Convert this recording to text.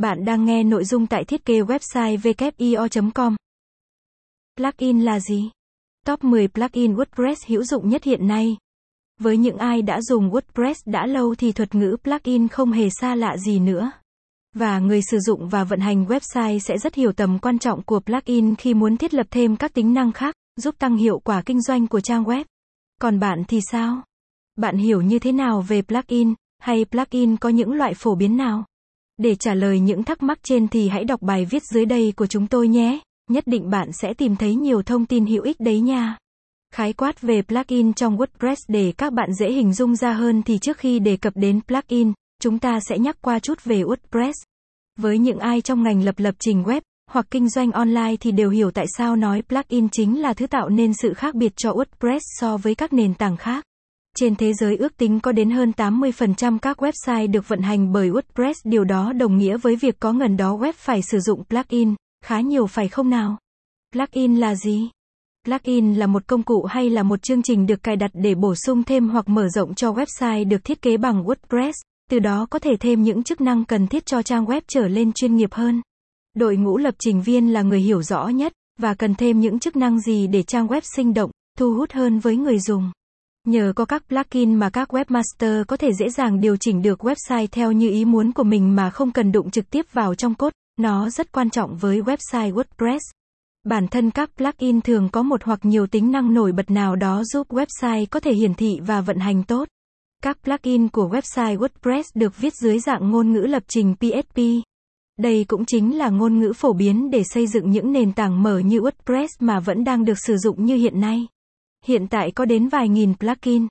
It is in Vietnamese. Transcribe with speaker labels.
Speaker 1: Bạn đang nghe nội dung tại thiết kế website wio.com. Plugin là gì? Top 10 plugin WordPress hữu dụng nhất hiện nay. Với những ai đã dùng WordPress đã lâu thì thuật ngữ plugin không hề xa lạ gì nữa. Và người sử dụng và vận hành website sẽ rất hiểu tầm quan trọng của plugin khi muốn thiết lập thêm các tính năng khác, giúp tăng hiệu quả kinh doanh của trang web. Còn bạn thì sao? Bạn hiểu như thế nào về plugin, hay plugin có những loại phổ biến nào? Để trả lời những thắc mắc trên thì hãy đọc bài viết dưới đây của chúng tôi nhé, nhất định bạn sẽ tìm thấy nhiều thông tin hữu ích đấy nha. Khái quát về plugin trong WordPress để các bạn dễ hình dung ra hơn thì trước khi đề cập đến plugin, chúng ta sẽ nhắc qua chút về WordPress. Với những ai trong ngành lập lập trình web hoặc kinh doanh online thì đều hiểu tại sao nói plugin chính là thứ tạo nên sự khác biệt cho WordPress so với các nền tảng khác. Trên thế giới ước tính có đến hơn 80% các website được vận hành bởi WordPress, điều đó đồng nghĩa với việc có ngần đó web phải sử dụng plugin, khá nhiều phải không nào? Plugin là gì? Plugin là một công cụ hay là một chương trình được cài đặt để bổ sung thêm hoặc mở rộng cho website được thiết kế bằng WordPress, từ đó có thể thêm những chức năng cần thiết cho trang web trở lên chuyên nghiệp hơn. Đội ngũ lập trình viên là người hiểu rõ nhất và cần thêm những chức năng gì để trang web sinh động, thu hút hơn với người dùng. Nhờ có các plugin mà các webmaster có thể dễ dàng điều chỉnh được website theo như ý muốn của mình mà không cần đụng trực tiếp vào trong code, nó rất quan trọng với website WordPress. Bản thân các plugin thường có một hoặc nhiều tính năng nổi bật nào đó giúp website có thể hiển thị và vận hành tốt. Các plugin của website WordPress được viết dưới dạng ngôn ngữ lập trình PHP. Đây cũng chính là ngôn ngữ phổ biến để xây dựng những nền tảng mở như WordPress mà vẫn đang được sử dụng như hiện nay. Hiện tại có đến vài nghìn plugin.